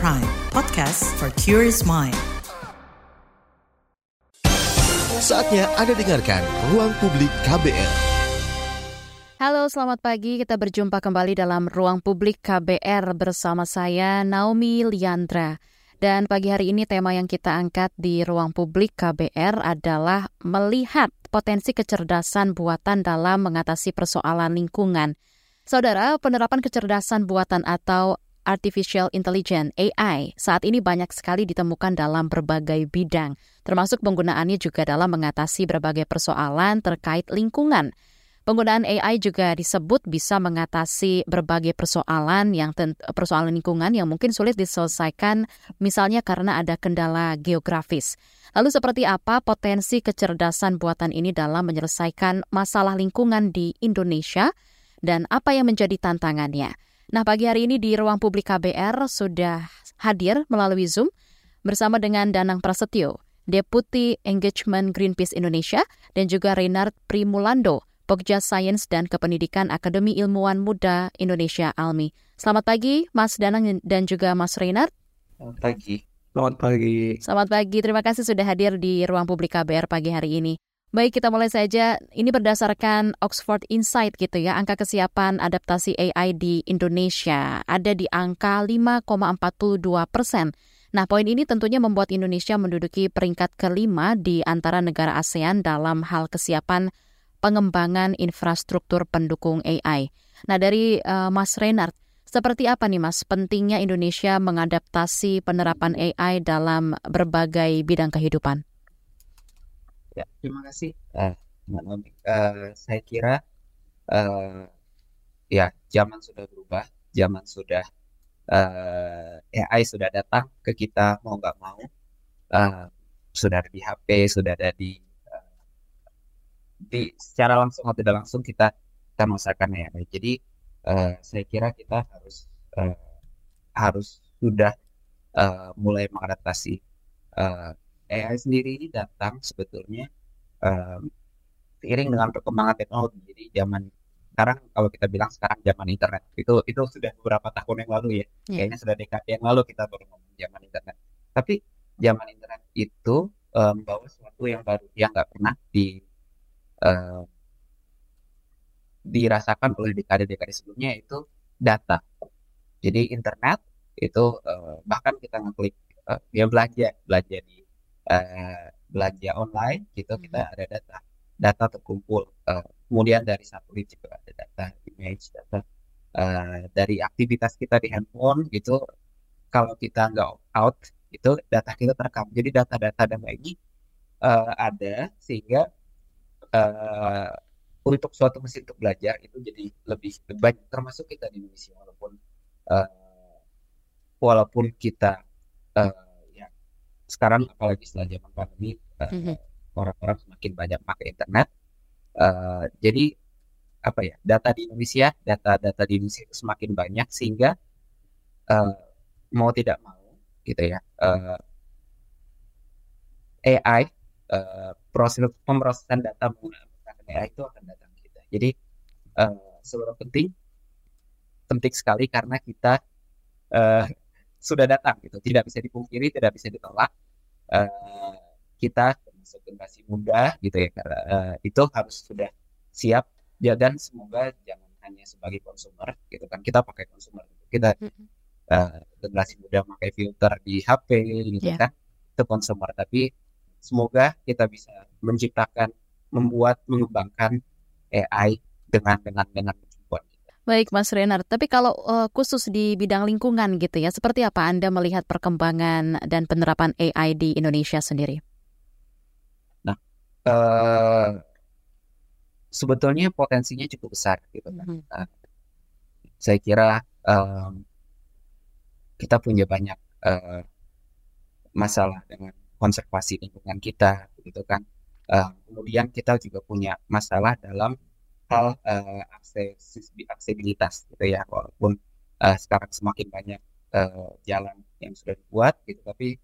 Prime, podcast for curious mind. Saatnya Anda dengarkan Ruang Publik KBR. Halo, selamat pagi. Kita berjumpa kembali dalam Ruang Publik KBR bersama saya Naomi Liandra. Dan pagi hari ini tema yang kita angkat di Ruang Publik KBR adalah melihat potensi kecerdasan buatan dalam mengatasi persoalan lingkungan. Saudara, penerapan kecerdasan buatan atau Artificial Intelligence AI saat ini banyak sekali ditemukan dalam berbagai bidang, termasuk penggunaannya juga dalam mengatasi berbagai persoalan terkait lingkungan. Penggunaan AI juga disebut bisa mengatasi berbagai persoalan yang persoalan lingkungan yang mungkin sulit diselesaikan misalnya karena ada kendala geografis. Lalu seperti apa potensi kecerdasan buatan ini dalam menyelesaikan masalah lingkungan di Indonesia? dan apa yang menjadi tantangannya. Nah, pagi hari ini di ruang publik KBR sudah hadir melalui Zoom bersama dengan Danang Prasetyo, Deputi Engagement Greenpeace Indonesia, dan juga Reynard Primulando, Pokja Sains dan Kependidikan Akademi Ilmuwan Muda Indonesia ALMI. Selamat pagi, Mas Danang dan juga Mas Reynard. Selamat pagi. Selamat pagi. Selamat pagi, terima kasih sudah hadir di ruang publik KBR pagi hari ini. Baik, kita mulai saja. Ini berdasarkan Oxford Insight gitu ya, angka kesiapan adaptasi AI di Indonesia ada di angka 5,42 persen. Nah, poin ini tentunya membuat Indonesia menduduki peringkat kelima di antara negara ASEAN dalam hal kesiapan pengembangan infrastruktur pendukung AI. Nah, dari uh, Mas Renard, seperti apa nih Mas pentingnya Indonesia mengadaptasi penerapan AI dalam berbagai bidang kehidupan? Ya, terima kasih, uh. Uh, saya kira uh, ya zaman sudah berubah, zaman sudah uh, AI sudah datang ke kita mau nggak mau, uh, sudah ada di HP, sudah ada di uh, di secara langsung atau tidak langsung kita kita merasakan AI. Jadi uh, saya kira kita harus uh, harus sudah uh, mulai mengadaptasi uh, AI sendiri ini datang sebetulnya um, seiring dengan perkembangan teknologi. Jadi zaman sekarang kalau kita bilang sekarang zaman internet itu itu sudah beberapa tahun yang lalu ya. Yeah. Kayaknya sudah dekade yang lalu kita baru ngomong zaman internet. Tapi zaman internet itu um, membawa sesuatu yang baru yang nggak pernah di um, dirasakan oleh dekade-dekade sebelumnya itu data. Jadi internet itu uh, bahkan kita ngeklik uh, ya belanja belanja di uh, belanja online gitu hmm. kita ada data data terkumpul. Uh, kemudian dari satelit juga ada data image data uh, dari aktivitas kita di handphone gitu. Kalau kita nggak out itu data kita terekam. Jadi data-data dan ini uh, ada sehingga uh, untuk suatu mesin untuk belajar itu jadi lebih banyak termasuk kita di Indonesia. Walaupun uh, walaupun kita uh, sekarang apalagi setelah zaman pandemi mm-hmm. orang-orang semakin banyak pakai internet uh, jadi apa ya data di Indonesia data-data di Indonesia itu semakin banyak sehingga uh, mau tidak mau gitu ya uh, AI uh, proses pemrosesan data menggunakan AI itu akan datang kita. Jadi uh, seberapa penting? Penting sekali karena kita uh, sudah datang gitu. Tidak bisa dipungkiri tidak bisa ditolak. Uh, kita termasuk generasi muda gitu ya uh, itu harus sudah siap. Ya dan semoga jangan hanya sebagai konsumer gitu kan. Kita pakai konsumer gitu. kita uh, generasi muda pakai filter di HP gitu yeah. kan. Itu konsumer tapi semoga kita bisa menciptakan membuat mengembangkan AI dengan dengan dengan Baik, Mas Renard. Tapi kalau uh, khusus di bidang lingkungan gitu ya, seperti apa Anda melihat perkembangan dan penerapan AI di Indonesia sendiri? Nah, uh, sebetulnya potensinya cukup besar gitu kan. Mm -hmm. uh, saya kira um, kita punya banyak uh, masalah dengan konservasi lingkungan kita, gitu kan. Uh, kemudian kita juga punya masalah dalam hal uh, akses aksesibilitas gitu ya walaupun uh, sekarang semakin banyak uh, jalan yang sudah dibuat gitu tapi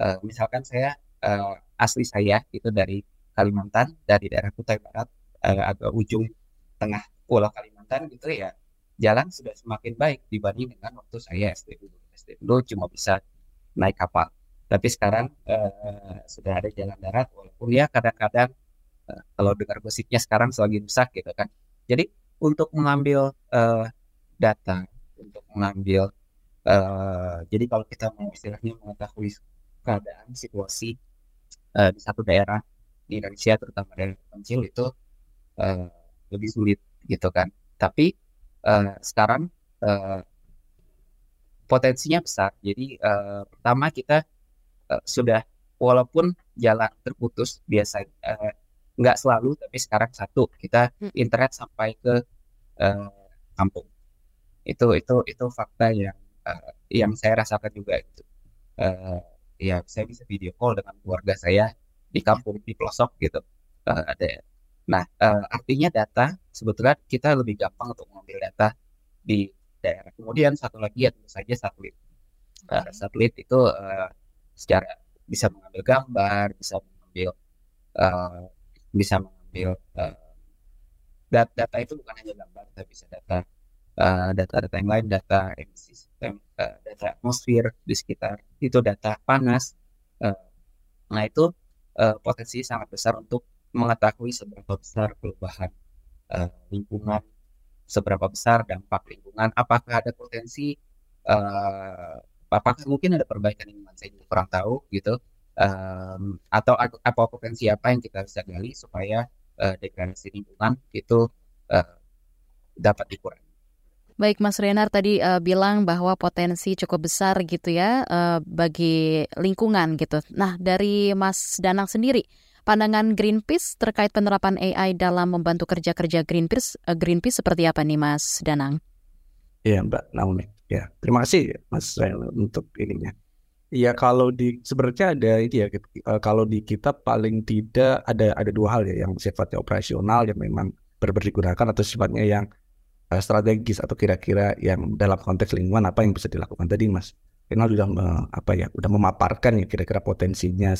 uh, misalkan saya uh, asli saya itu dari Kalimantan dari daerah Kutai Barat uh, agak ujung tengah Pulau Kalimantan gitu ya jalan sudah semakin baik dibanding dengan waktu saya SD dulu SD dulu cuma bisa naik kapal. Tapi sekarang uh, sudah ada jalan darat, walaupun ya kadang-kadang kalau dengar musiknya sekarang selagi rusak gitu kan. Jadi untuk mengambil uh, data, untuk mengambil, uh, jadi kalau kita mau istilahnya mengetahui keadaan situasi uh, di satu daerah di Indonesia, terutama daerah kecil itu uh, lebih sulit gitu kan. Tapi uh, sekarang uh, potensinya besar. Jadi uh, pertama kita uh, sudah walaupun jalan terputus biasa uh, nggak selalu tapi sekarang satu kita hmm. internet sampai ke uh, kampung. Itu itu itu fakta yang uh, yang saya rasakan juga itu. Uh, ya saya bisa video call dengan keluarga saya di kampung di pelosok gitu. Uh, ada. Nah uh, artinya data sebetulnya kita lebih gampang untuk mengambil data di daerah. Kemudian satu lagi ya tentu saja satelit. Uh, satelit itu uh, secara bisa mengambil gambar bisa mengambil uh, bisa mengambil uh, data, data itu bukan hanya gambar tapi bisa data uh, data-data yang lain data emisi sistem uh, data atmosfer di sekitar itu data panas uh, nah itu uh, potensi sangat besar untuk mengetahui seberapa besar perubahan uh, lingkungan seberapa besar dampak lingkungan apakah ada potensi uh, apakah mungkin ada perbaikan lingkungan saya juga kurang tahu gitu um, atau apa potensi apa yang kita bisa gali supaya uh, degradasi lingkungan itu uh, dapat dikurangi. Baik, Mas Renar tadi uh, bilang bahwa potensi cukup besar gitu ya uh, bagi lingkungan gitu. Nah, dari Mas Danang sendiri, pandangan Greenpeace terkait penerapan AI dalam membantu kerja-kerja Greenpeace, uh, Greenpeace seperti apa nih, Mas Danang? Iya, Mbak Naomi. Ya, terima kasih Mas Renar untuk ininya. Iya kalau di sebenarnya ada ini ya uh, kalau di kita paling tidak ada ada dua hal ya yang sifatnya operasional yang memang benar digunakan atau sifatnya yang uh, strategis atau kira-kira yang dalam konteks lingkungan apa yang bisa dilakukan tadi Mas? Kenal sudah apa ya udah memaparkan ya kira-kira potensinya.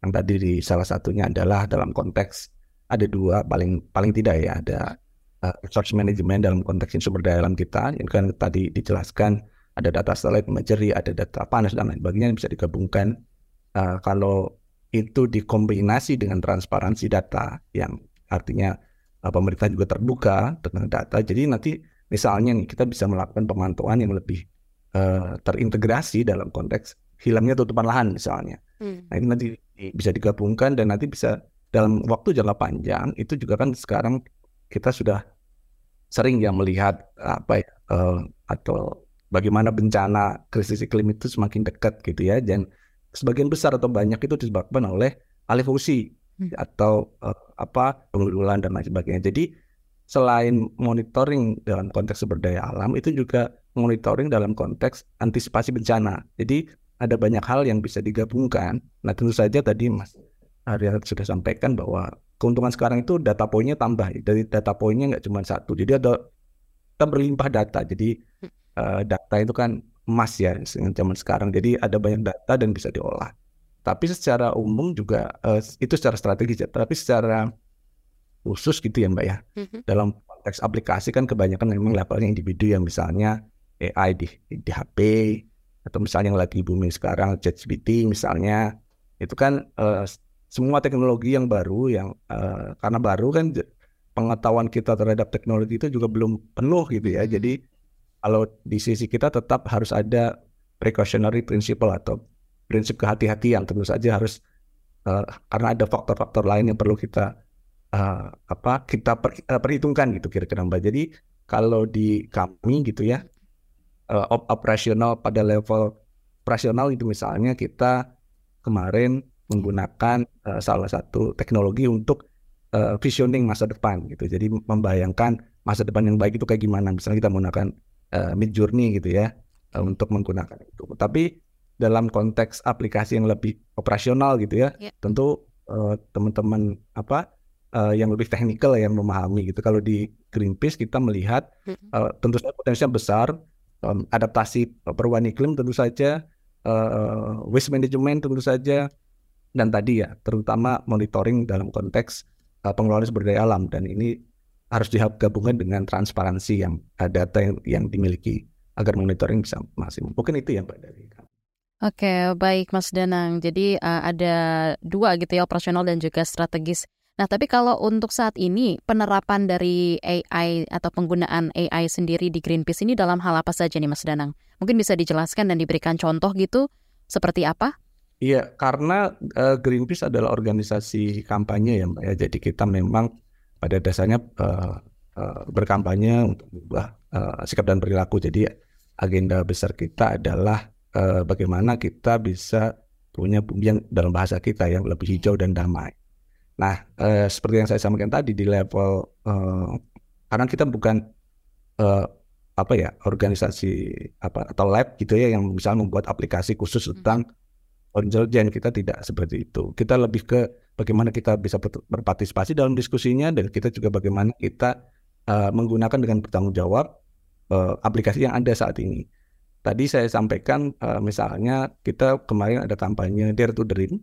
Yang tadi di salah satunya adalah dalam konteks ada dua paling paling tidak ya ada uh, resource management dalam konteks sumber daya alam kita. Yang kan tadi dijelaskan ada data satellite imagery, ada data panas dan lain sebagainya yang bisa digabungkan. Uh, kalau itu dikombinasi dengan transparansi data yang artinya uh, pemerintah juga terbuka tentang data. Jadi nanti misalnya nih kita bisa melakukan pemantauan yang lebih uh, terintegrasi dalam konteks hilangnya tutupan lahan misalnya. Hmm. Nah ini nanti bisa digabungkan dan nanti bisa dalam waktu jangka panjang itu juga kan sekarang kita sudah sering ya melihat apa ya uh, atau bagaimana bencana krisis iklim itu semakin dekat gitu ya dan sebagian besar atau banyak itu disebabkan oleh alih fungsi hmm. atau uh, apa pengundulan dan lain sebagainya. Jadi selain monitoring dalam konteks sumber daya alam itu juga monitoring dalam konteks antisipasi bencana. Jadi ada banyak hal yang bisa digabungkan. Nah tentu saja tadi Mas Arya sudah sampaikan bahwa keuntungan sekarang itu data poinnya tambah. Dari data poinnya nggak cuma satu. Jadi ada kita berlimpah data. Jadi hmm uh, data itu kan emas ya dengan zaman sekarang. Jadi ada banyak data dan bisa diolah. Tapi secara umum juga uh, itu secara strategis ya. Tapi secara khusus gitu ya Mbak ya. Mm-hmm. Dalam konteks aplikasi kan kebanyakan memang levelnya individu yang misalnya AI di, di HP atau misalnya yang lagi booming sekarang ChatGPT misalnya itu kan uh, semua teknologi yang baru yang uh, karena baru kan pengetahuan kita terhadap teknologi itu juga belum penuh gitu ya. Hmm. Jadi kalau di sisi kita tetap harus ada precautionary principle atau prinsip kehati-hatian tentu saja harus uh, karena ada faktor-faktor lain yang perlu kita uh, apa kita per, uh, perhitungkan gitu kira-kira mbak. Jadi kalau di kami gitu ya uh, op operasional pada level operasional itu misalnya kita kemarin menggunakan uh, salah satu teknologi untuk uh, visioning masa depan gitu. Jadi membayangkan masa depan yang baik itu kayak gimana. Misalnya kita menggunakan uh, Mid Journey gitu ya uh, untuk menggunakan itu. Tapi dalam konteks aplikasi yang lebih operasional gitu ya, yeah. tentu uh, teman-teman apa uh, yang lebih teknikal yang memahami gitu. Kalau di Greenpeace kita melihat uh, tentu saja potensinya besar, um, adaptasi perubahan iklim tentu saja, uh, waste management tentu saja, dan tadi ya terutama monitoring dalam konteks uh, pengelolaan sumber daya alam dan ini harus digabungkan dengan transparansi yang uh, data yang, yang dimiliki agar monitoring bisa maksimum. Mungkin itu ya Mbak dari kami. Oke, baik Mas Danang. Jadi uh, ada dua gitu ya, operasional dan juga strategis. Nah, tapi kalau untuk saat ini penerapan dari AI atau penggunaan AI sendiri di Greenpeace ini dalam hal apa saja nih Mas Danang? Mungkin bisa dijelaskan dan diberikan contoh gitu seperti apa? Iya, karena uh, Greenpeace adalah organisasi kampanye ya Mbak ya. Jadi kita memang pada dasarnya uh, uh, berkampanye untuk mengubah uh, sikap dan perilaku. Jadi agenda besar kita adalah uh, bagaimana kita bisa punya bumi yang dalam bahasa kita yang lebih hijau dan damai. Nah, uh, seperti yang saya sampaikan tadi di level uh, karena kita bukan uh, apa ya organisasi apa atau lab gitu ya yang bisa membuat aplikasi khusus hmm. tentang intelijen kita tidak seperti itu. Kita lebih ke bagaimana kita bisa berpartisipasi dalam diskusinya dan kita juga bagaimana kita uh, menggunakan dengan bertanggung jawab uh, aplikasi yang ada saat ini. Tadi saya sampaikan uh, misalnya kita kemarin ada kampanye Dare to Dream.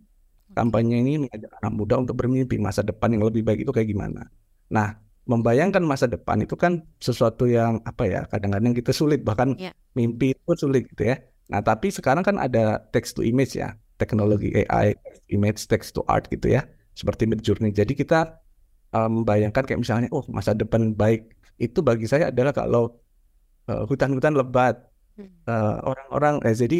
Kampanye ini mengajak anak muda untuk bermimpi masa depan yang lebih baik itu kayak gimana. Nah, membayangkan masa depan itu kan sesuatu yang apa ya kadang-kadang kita sulit bahkan yeah. mimpi itu sulit gitu ya. Nah, tapi sekarang kan ada text to image ya, teknologi AI, image text to art gitu ya, seperti Midjourney. Jadi kita um, membayangkan kayak misalnya, oh masa depan baik. Itu bagi saya adalah kalau uh, hutan-hutan lebat uh, orang-orang eh, jadi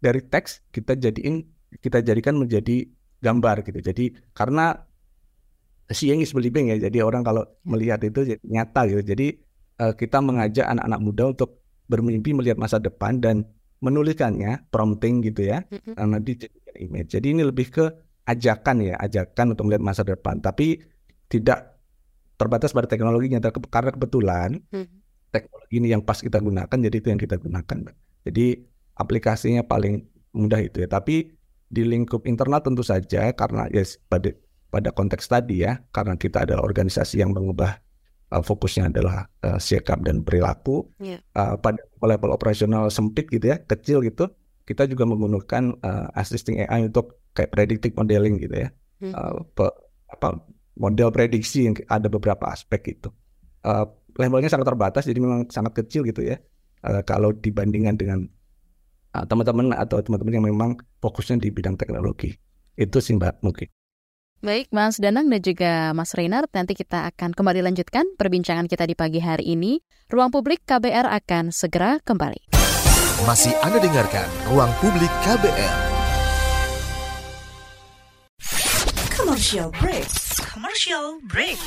dari teks kita jadiin kita jadikan menjadi gambar gitu. Jadi karena seeing is believing ya jadi orang kalau melihat itu nyata gitu. Jadi uh, kita mengajak anak-anak muda untuk bermimpi melihat masa depan dan menuliskannya prompting gitu ya karena di image. Jadi ini lebih ke ajakan ya ajakan untuk melihat masa depan. Tapi tidak terbatas pada teknologinya karena kebetulan teknologi ini yang pas kita gunakan jadi itu yang kita gunakan jadi aplikasinya paling mudah itu ya. Tapi di lingkup internal tentu saja karena ya yes, pada pada konteks tadi ya karena kita adalah organisasi yang mengubah uh, fokusnya adalah uh, sikap dan perilaku yeah. uh, pada level operasional sempit gitu ya kecil gitu kita juga menggunakan uh, assisting AI untuk kayak predictive modeling gitu ya. Hmm. uh, pe, apa model prediksi yang ada beberapa aspek itu uh, levelnya sangat terbatas jadi memang sangat kecil gitu ya. Uh, kalau dibandingkan dengan uh, teman-teman atau teman-teman yang memang fokusnya di bidang teknologi. Itu sih mbak mungkin Baik, Mas Danang dan juga Mas Reynard, nanti kita akan kembali lanjutkan perbincangan kita di pagi hari ini. Ruang Publik KBR akan segera kembali. Masih Anda dengarkan Ruang Publik KBR. Commercial break. Commercial break.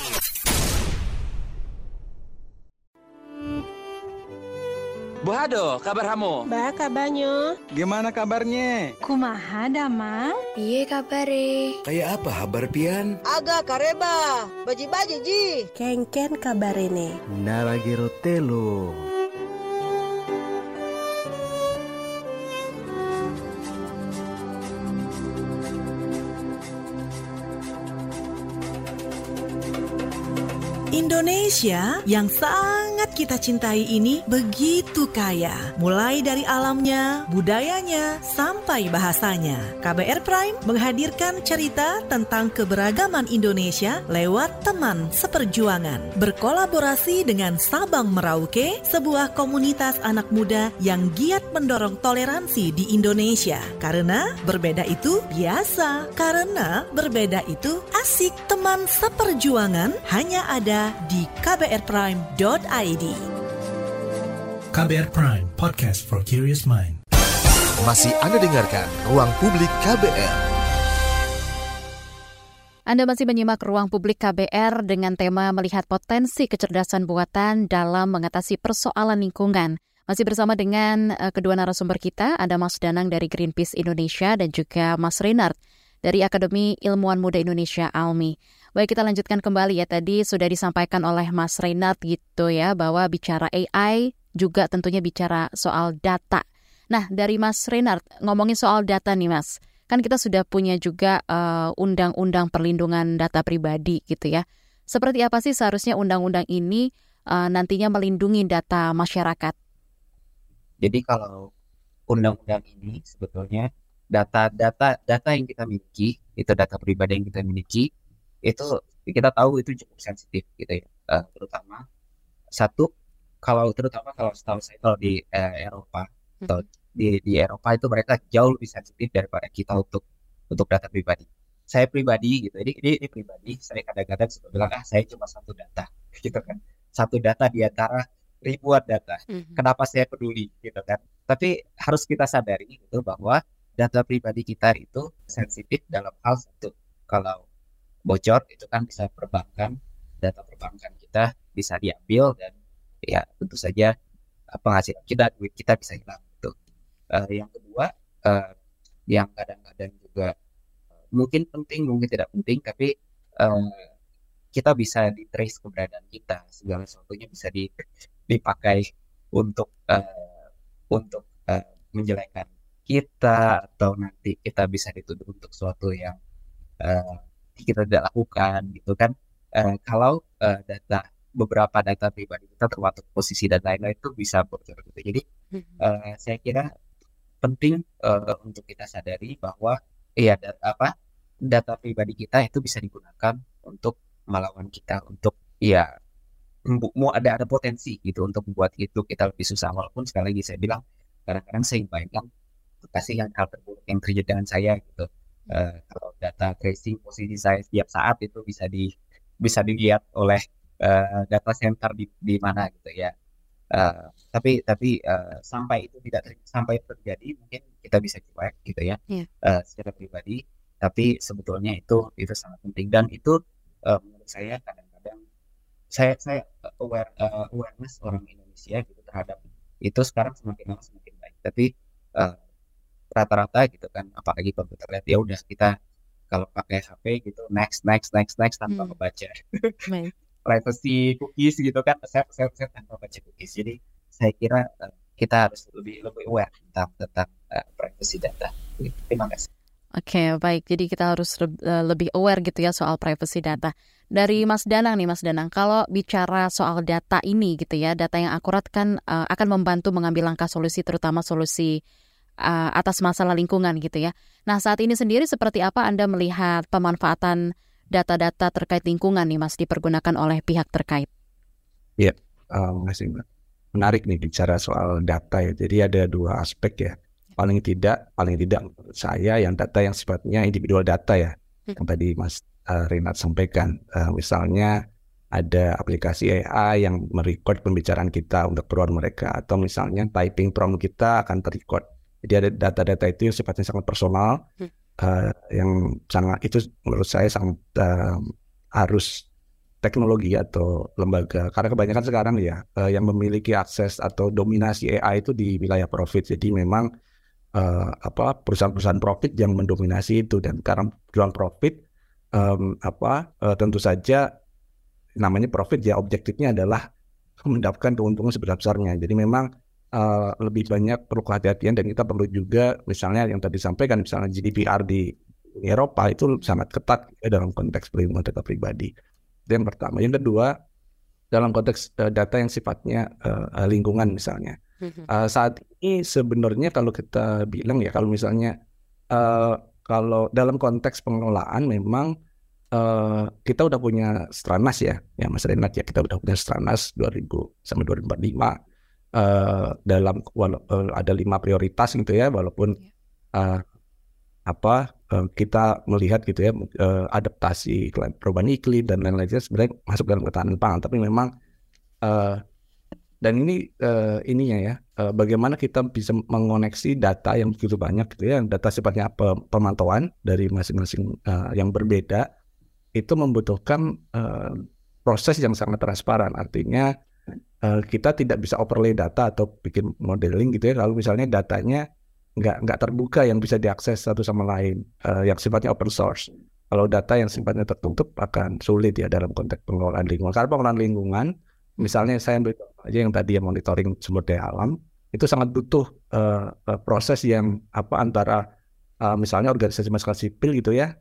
Bu Hado, kabar kamu? Ba, kabarnya. Gimana kabarnya? Kumaha, Dama? Iya kabare. Kayak apa kabar Pian? Aga kareba, baji-baji ji. Kengken kabarene. Naragero telo. Indonesia yang sangat kita cintai ini begitu kaya, mulai dari alamnya, budayanya, sampai bahasanya. KBR Prime menghadirkan cerita tentang keberagaman Indonesia lewat teman seperjuangan. Berkolaborasi dengan Sabang Merauke, sebuah komunitas anak muda yang giat mendorong toleransi di Indonesia. Karena berbeda itu biasa, karena berbeda itu asik. Teman seperjuangan hanya ada di kbrprime.id. KBR Prime, podcast for curious mind. Masih Anda dengarkan Ruang Publik KBR. Anda masih menyimak Ruang Publik KBR dengan tema melihat potensi kecerdasan buatan dalam mengatasi persoalan lingkungan. Masih bersama dengan uh, kedua narasumber kita, ada Mas Danang dari Greenpeace Indonesia dan juga Mas Renard dari Akademi Ilmuwan Muda Indonesia ALMI. Baik, kita lanjutkan kembali ya. Tadi sudah disampaikan oleh Mas Reynard gitu ya, bahwa bicara AI juga tentunya bicara soal data. Nah, dari Mas Reynard, ngomongin soal data nih Mas. Kan kita sudah punya juga eh, undang-undang perlindungan data pribadi gitu ya. Seperti apa sih seharusnya undang-undang ini uh, nantinya melindungi data masyarakat? Jadi kalau undang-undang ini sebetulnya data-data data yang kita miliki itu data pribadi yang kita miliki itu kita tahu itu cukup sensitif gitu ya uh, terutama satu kalau terutama kalau setahu saya kalau di eh, Eropa Hmm. atau di di Eropa itu mereka jauh lebih sensitif daripada kita untuk untuk data pribadi. Saya pribadi gitu, ini ini, ini pribadi, saya kadang-kadang suka bilang ah saya cuma satu data, gitu kan, satu data di antara ribuan data. Mhm. Kenapa saya peduli, gitu kan? Tapi harus kita sadari gitu bahwa data pribadi kita itu sensitif dalam hal satu, kalau bocor itu kan bisa perbankan, data perbankan kita bisa diambil dan ya tentu saja eh, penghasilan kita, duit kita bisa hilang gitu. Eh, yang kedua, eh, yang kadang-kadang juga mungkin penting, mungkin tidak penting, tapi eh, kita bisa di trace keberadaan kita, segala sesuatunya bisa di, dipakai untuk eh, untuk eh, menjelekkan kita atau nanti kita bisa dituduh untuk sesuatu yang eh, kita tidak lakukan gitu kan. Eh, kalau eh, data beberapa data pribadi kita termasuk posisi dan lain-lain itu bisa bocor gitu. Jadi eh, saya kira penting eh, untuk kita sadari bahwa iya da- apa data pribadi kita itu bisa digunakan untuk melawan kita untuk ya mu- ada ada potensi gitu untuk membuat itu kita lebih susah walaupun sekali lagi saya bilang kadang-kadang saya bayangkan kasih yang hal terburuk yang terjadi dengan saya gitu Eh, kalau data tracing posisi saya setiap saat itu bisa di bisa dilihat oleh eh, data center di di mana gitu ya. Eh, tapi tapi eh, sampai itu tidak ter- sampai terjadi mungkin kita bisa cuek gitu ya. Iya. eh, secara pribadi tapi sebetulnya itu itu sangat penting. Dan itu eh, menurut saya kadang-kadang saya saya aware eh, awareness orang Indonesia gitu terhadap itu sekarang semakin lama semakin baik. Tapi eh, rata-rata gitu kan apalagi kalau kita lihat ya udah kita kalau pakai HP gitu next next next next tanpa Hmm. membaca privacy cookies gitu kan saya saya, saya tanpa baca cookies jadi saya kira eh, kita harus lebih lebih aware tentang tentang eh, privacy data terima kasih Oke, baik. Jadi kita harus eh, lebih aware gitu ya soal privacy data. Dari Mas Danang nih, Mas Danang, kalau bicara soal data ini gitu ya, data yang akurat kan eh, akan membantu mengambil langkah solusi, terutama solusi eh, atas masalah lingkungan gitu ya. Nah, saat ini sendiri seperti apa Anda melihat pemanfaatan data-data terkait lingkungan nih, Mas, dipergunakan oleh pihak terkait? Eh, makasih Mbak. Menarik nih bicara soal data ya. Jadi ada dua aspek ya. Paling tidak, paling tidak saya yang data yang sifatnya individual data ya. Yang tadi Mas eh, Renat sampaikan. Eh, misalnya ada aplikasi AI yang merecord pembicaraan kita untuk keperluan mereka atau misalnya typing prompt kita akan terrecord. Jadi ada data-data itu yang sifatnya sangat personal Hmm. eh, yang sangat itu menurut saya sangat eh, harus teknologi atau lembaga. Karena kebanyakan sekarang ya eh, yang memiliki akses atau dominasi AI itu di wilayah profit. Jadi memang eh, apa perusahaan-perusahaan profit yang mendominasi itu. Dan karena jual profit em, apa eh, tentu saja namanya profit ya objektifnya adalah mendapatkan keuntungan sebesar-besarnya. Jadi memang eh, lebih banyak perlu kehati-hatian dan kita perlu juga misalnya yang tadi disampaikan misalnya GDPR di Eropa itu sangat ketat ya, dalam konteks perlindungan data pribadi itu yang pertama. Yang kedua, dalam konteks eh, data yang sifatnya eh, lingkungan misalnya. Eh, saat ini sebenarnya kalau kita bilang ya, kalau misalnya eh, kalau dalam konteks pengelolaan memang eh, kita udah punya Stranas ya, ya Mas Renat ya, kita udah punya Stranas 2000 sampai 2045 eh, dalam wala- eh, ada lima prioritas gitu ya, walaupun eh, apa eh, kita melihat gitu ya eh, adaptasi perubahan iklim dan lain-lainnya sebenarnya masuk dalam ketahanan pangan. Tapi memang eh, dan ini eh, ininya ya eh, bagaimana kita bisa mengoneksi data yang begitu banyak gitu ya data sifatnya pe- pemantauan dari masing-masing eh, yang berbeda itu membutuhkan eh, proses yang sangat transparan. Artinya eh, kita tidak bisa overlay data atau bikin modeling gitu ya kalau misalnya datanya nggak nggak terbuka yang bisa diakses satu sama lain eh, yang sifatnya open source. Kalau data yang sifatnya tertutup akan sulit ya dalam konteks pengelolaan lingkungan. Karena pengelolaan lingkungan, misalnya saya ambil aja yang tadi yang monitoring sumber daya alam itu sangat butuh eh, proses yang apa antara eh, misalnya organisasi masyarakat sipil gitu ya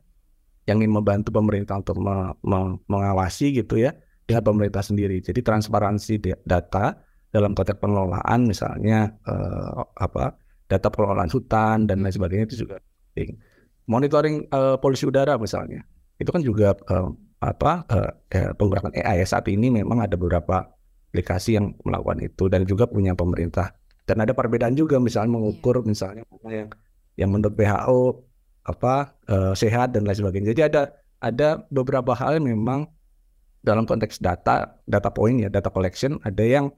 yang ingin membantu pemerintah untuk me- me- mengawasi gitu ya dengan pemerintah sendiri. Jadi transparansi da- data dalam konteks pengelolaan misalnya eh, apa data pengelolaan hutan dan lain sebagainya itu juga penting. Monitoring eh, polusi udara misalnya, itu kan juga eh, apa eh, eh, penggunaan AI ya. saat ini memang ada beberapa aplikasi yang melakukan itu dan juga punya pemerintah. Dan ada perbedaan juga misalnya mengukur misalnya yang yang menurut WHO apa uh, sehat dan lain sebagainya. Jadi ada ada beberapa hal yang memang dalam konteks data data point ya data collection ada yang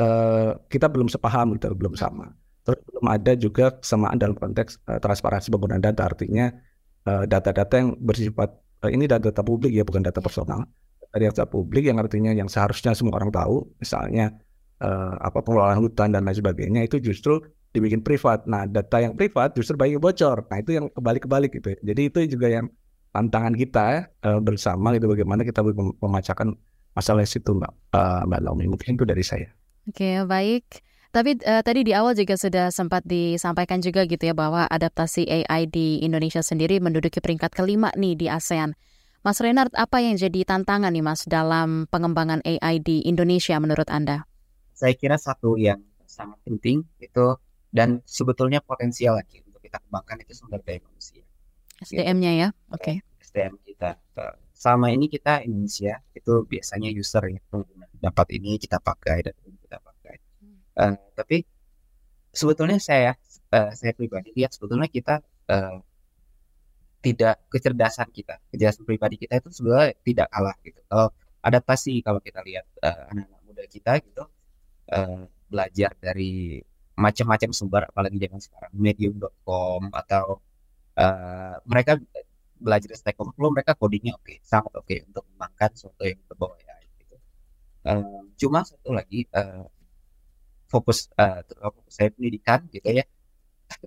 uh, kita belum sepaham gitu belum sama. Terus belum ada juga kesamaan dalam konteks uh, transparansi penggunaan data artinya data-data uh, yang bersifat uh, ini data-data publik ya bukan data personal data publik yang artinya yang seharusnya semua orang tahu misalnya uh, apa pengelolaan hutan dan lain sebagainya itu justru dibikin privat. Nah, data yang privat justru banyak bocor. Nah, itu yang kebalik-kebalik gitu. Jadi itu juga yang tantangan kita uh, bersama itu bagaimana kita memecahkan masalah itu Mbak uh, Mbak Naomi. Mungkin itu dari saya. Oke, baik. Tapi uh, tadi di awal juga sudah sempat disampaikan juga gitu ya bahwa adaptasi AI di Indonesia sendiri menduduki peringkat kelima nih di ASEAN. Mas Renard, apa yang jadi tantangan nih Mas dalam pengembangan AI di Indonesia menurut Anda? saya kira satu yang sangat penting itu dan sebetulnya potensial lagi untuk kita kembangkan itu sumber daya manusia. SDM-nya ya, oke. Okay. SDM kita. Sama ini kita Indonesia itu biasanya user yang dapat ini kita pakai dan kita pakai. Uh, tapi sebetulnya saya uh, saya pribadi lihat sebetulnya kita uh, tidak kecerdasan kita, kecerdasan pribadi kita itu sebenarnya tidak kalah gitu. Kalau adaptasi kalau kita lihat anak-anak uh, muda kita gitu, uh, belajar dari macam-macam sumber apalagi zaman sekarang medium.com atau uh, mereka belajar Stack Overflow mereka codingnya oke okay, sangat oke okay untuk mengembangkan sesuatu yang berbau AI gitu. Uh, cuma satu lagi uh, fokus uh, fokus saya pendidikan gitu ya.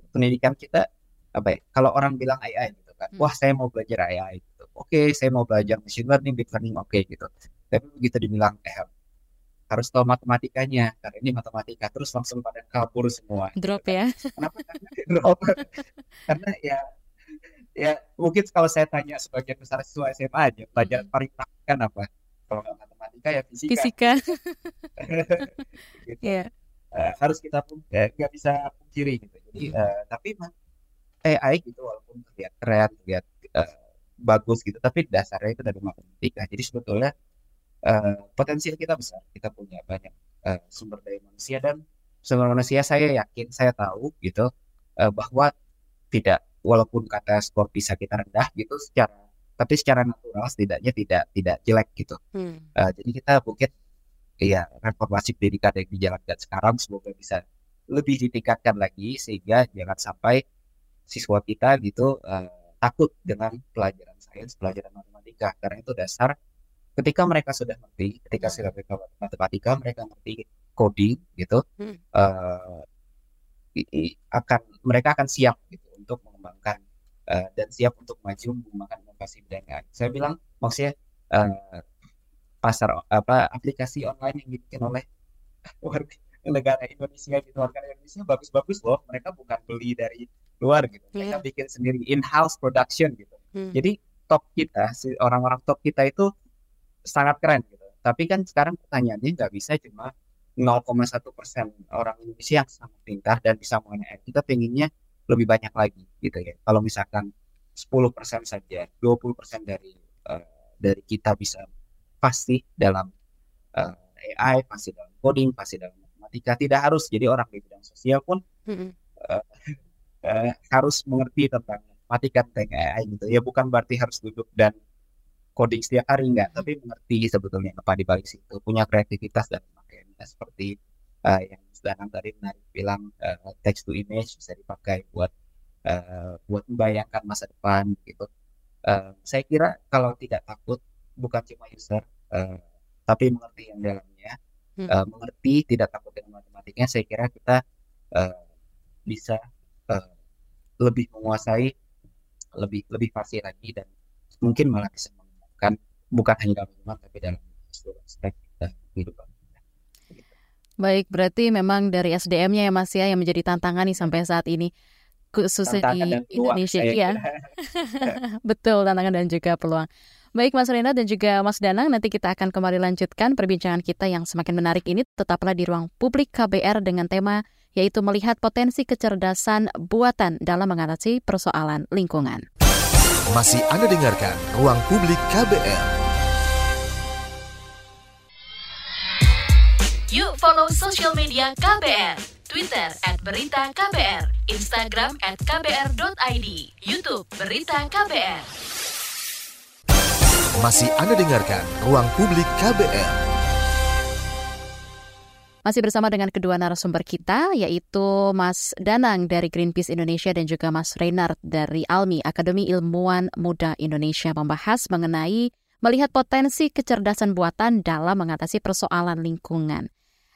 Pendidikan kita apa ya kalau orang bilang AI gitu kan hmm. wah saya mau belajar AI gitu. Oke okay, saya mau belajar machine learning deep learning oke okay, gitu. Tapi begitu dibilang eh harus tahu matematikanya karena ini matematika. Terus langsung pada kabur semua drop ya. Kenapa? Karena drop karena ya ya mungkin kalau saya tanya sebagian besar siswa SMA aja pelajaran paling praktik kan apa kalau nggak matematika ya fisika fisika gitu. yeah. Iya. uh, harus kita pun ya, nggak bisa pungkiri gitu jadi uh, tapi AI gitu walaupun terlihat keren terlihat uh, bagus gitu tapi dasarnya itu dari matematika jadi sebetulnya uh, potensial kita besar. Kita punya banyak uh, sumber daya manusia dan sumber manusia saya yakin, saya tahu gitu uh, bahwa tidak walaupun kata skor bisa kita rendah gitu secara tapi secara natural setidaknya tidak tidak jelek gitu. Hmm. Uh, jadi kita mungkin ya reformasi pendidikan yang dijalankan sekarang semoga bisa lebih ditingkatkan lagi sehingga jangan sampai siswa kita gitu uh, takut dengan pelajaran sains, pelajaran matematika karena itu dasar ketika mereka sudah ngerti, ketika hmm. sudah mereka matematika, mereka ngerti coding gitu, hmm. uh, akan mereka akan siap gitu untuk mengembangkan uh, dan siap untuk maju mengembangkan inovasi bidang AI. Saya bilang maksudnya uh, pasar apa aplikasi online yang dibikin oleh warga negara Indonesia gitu warga Indonesia bagus-bagus loh mereka bukan beli dari luar gitu mereka yeah. bikin sendiri in-house production gitu hmm. jadi top kita si orang-orang top kita itu sangat keren gitu. Tapi kan sekarang pertanyaannya nggak bisa cuma 0,1 persen orang Indonesia yang sangat pintar dan bisa mengenai Kita pengennya lebih banyak lagi gitu ya. Kalau misalkan 10 persen saja, 20 persen dari uh, dari kita bisa pasti dalam uh, eh, AI, pasti dalam coding, pasti dalam matematika. Tidak harus jadi orang di bidang sosial pun uh, uh, harus mengerti tentang matematika tentang AI gitu ya. Bukan berarti harus duduk dan coding setiap hari enggak, tapi mengerti sebetulnya apa di balik situ, punya kreativitas dan pemakaiannya seperti uh, yang sedang tadi menarik bilang uh, text to image bisa dipakai buat uh, buat membayangkan masa depan gitu. Uh, saya kira kalau tidak takut bukan cuma user uh, tapi mengerti yang dalamnya, uh, mengerti tidak takut dengan matematiknya, saya kira kita uh, bisa uh, lebih menguasai lebih lebih pasti lagi dan mungkin malah bisa kan bukan hanya dalam rumah tapi dalam seluruh aspek kehidupan. Baik, berarti memang dari SDM-nya ya Mas ya yang menjadi tantangan nih sampai saat ini khususnya tantangan di Indonesia ya. Betul tantangan dan juga peluang. Baik Mas Rena dan juga Mas Danang, nanti kita akan kembali lanjutkan perbincangan kita yang semakin menarik ini. Tetaplah di ruang publik KBR dengan tema yaitu melihat potensi kecerdasan buatan dalam mengatasi persoalan lingkungan. Masih Anda dengarkan Ruang Publik KBR. Yuk follow social media KBR. Twitter at Berita KBR, Instagram at KBR.id, Youtube Berita KBR. Masih Anda dengarkan Ruang Publik KBR. Masih bersama dengan kedua narasumber kita, yaitu Mas Danang dari Greenpeace Indonesia dan juga Mas Reynard dari ALMI, Akademi Ilmuwan Muda Indonesia, membahas mengenai melihat potensi kecerdasan buatan dalam mengatasi persoalan lingkungan.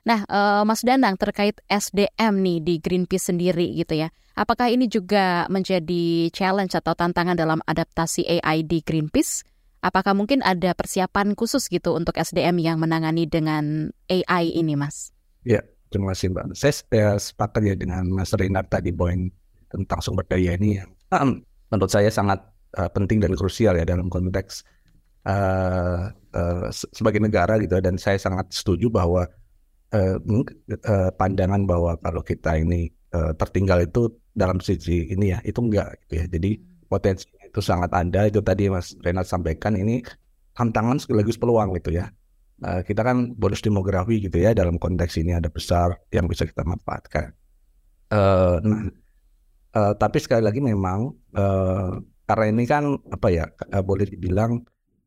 Nah, uh, Mas Danang terkait SDM nih di Greenpeace sendiri gitu ya. Apakah ini juga menjadi challenge atau tantangan dalam adaptasi AI di Greenpeace? Apakah mungkin ada persiapan khusus gitu untuk SDM yang menangani dengan AI ini, Mas? Ya, terima kasih Mbak. Saya ya, sepakat ya dengan Mas Renat tadi poin tentang sumber daya ini yang um, menurut saya sangat uh, penting dan krusial ya dalam konteks uh, uh, sebagai negara gitu dan saya sangat setuju bahwa uh, uh, pandangan bahwa kalau kita ini uh, tertinggal itu dalam sisi ini ya itu enggak gitu ya. Jadi hmm. potensi itu sangat ada. Itu tadi Mas Renat sampaikan ini tantangan sekaligus peluang gitu ya. Uh, kita kan bonus demografi gitu ya dalam konteks ini ada besar yang bisa kita manfaatkan. Uh, nah uh, tapi sekali lagi memang uh, karena ini kan apa ya uh, boleh dibilang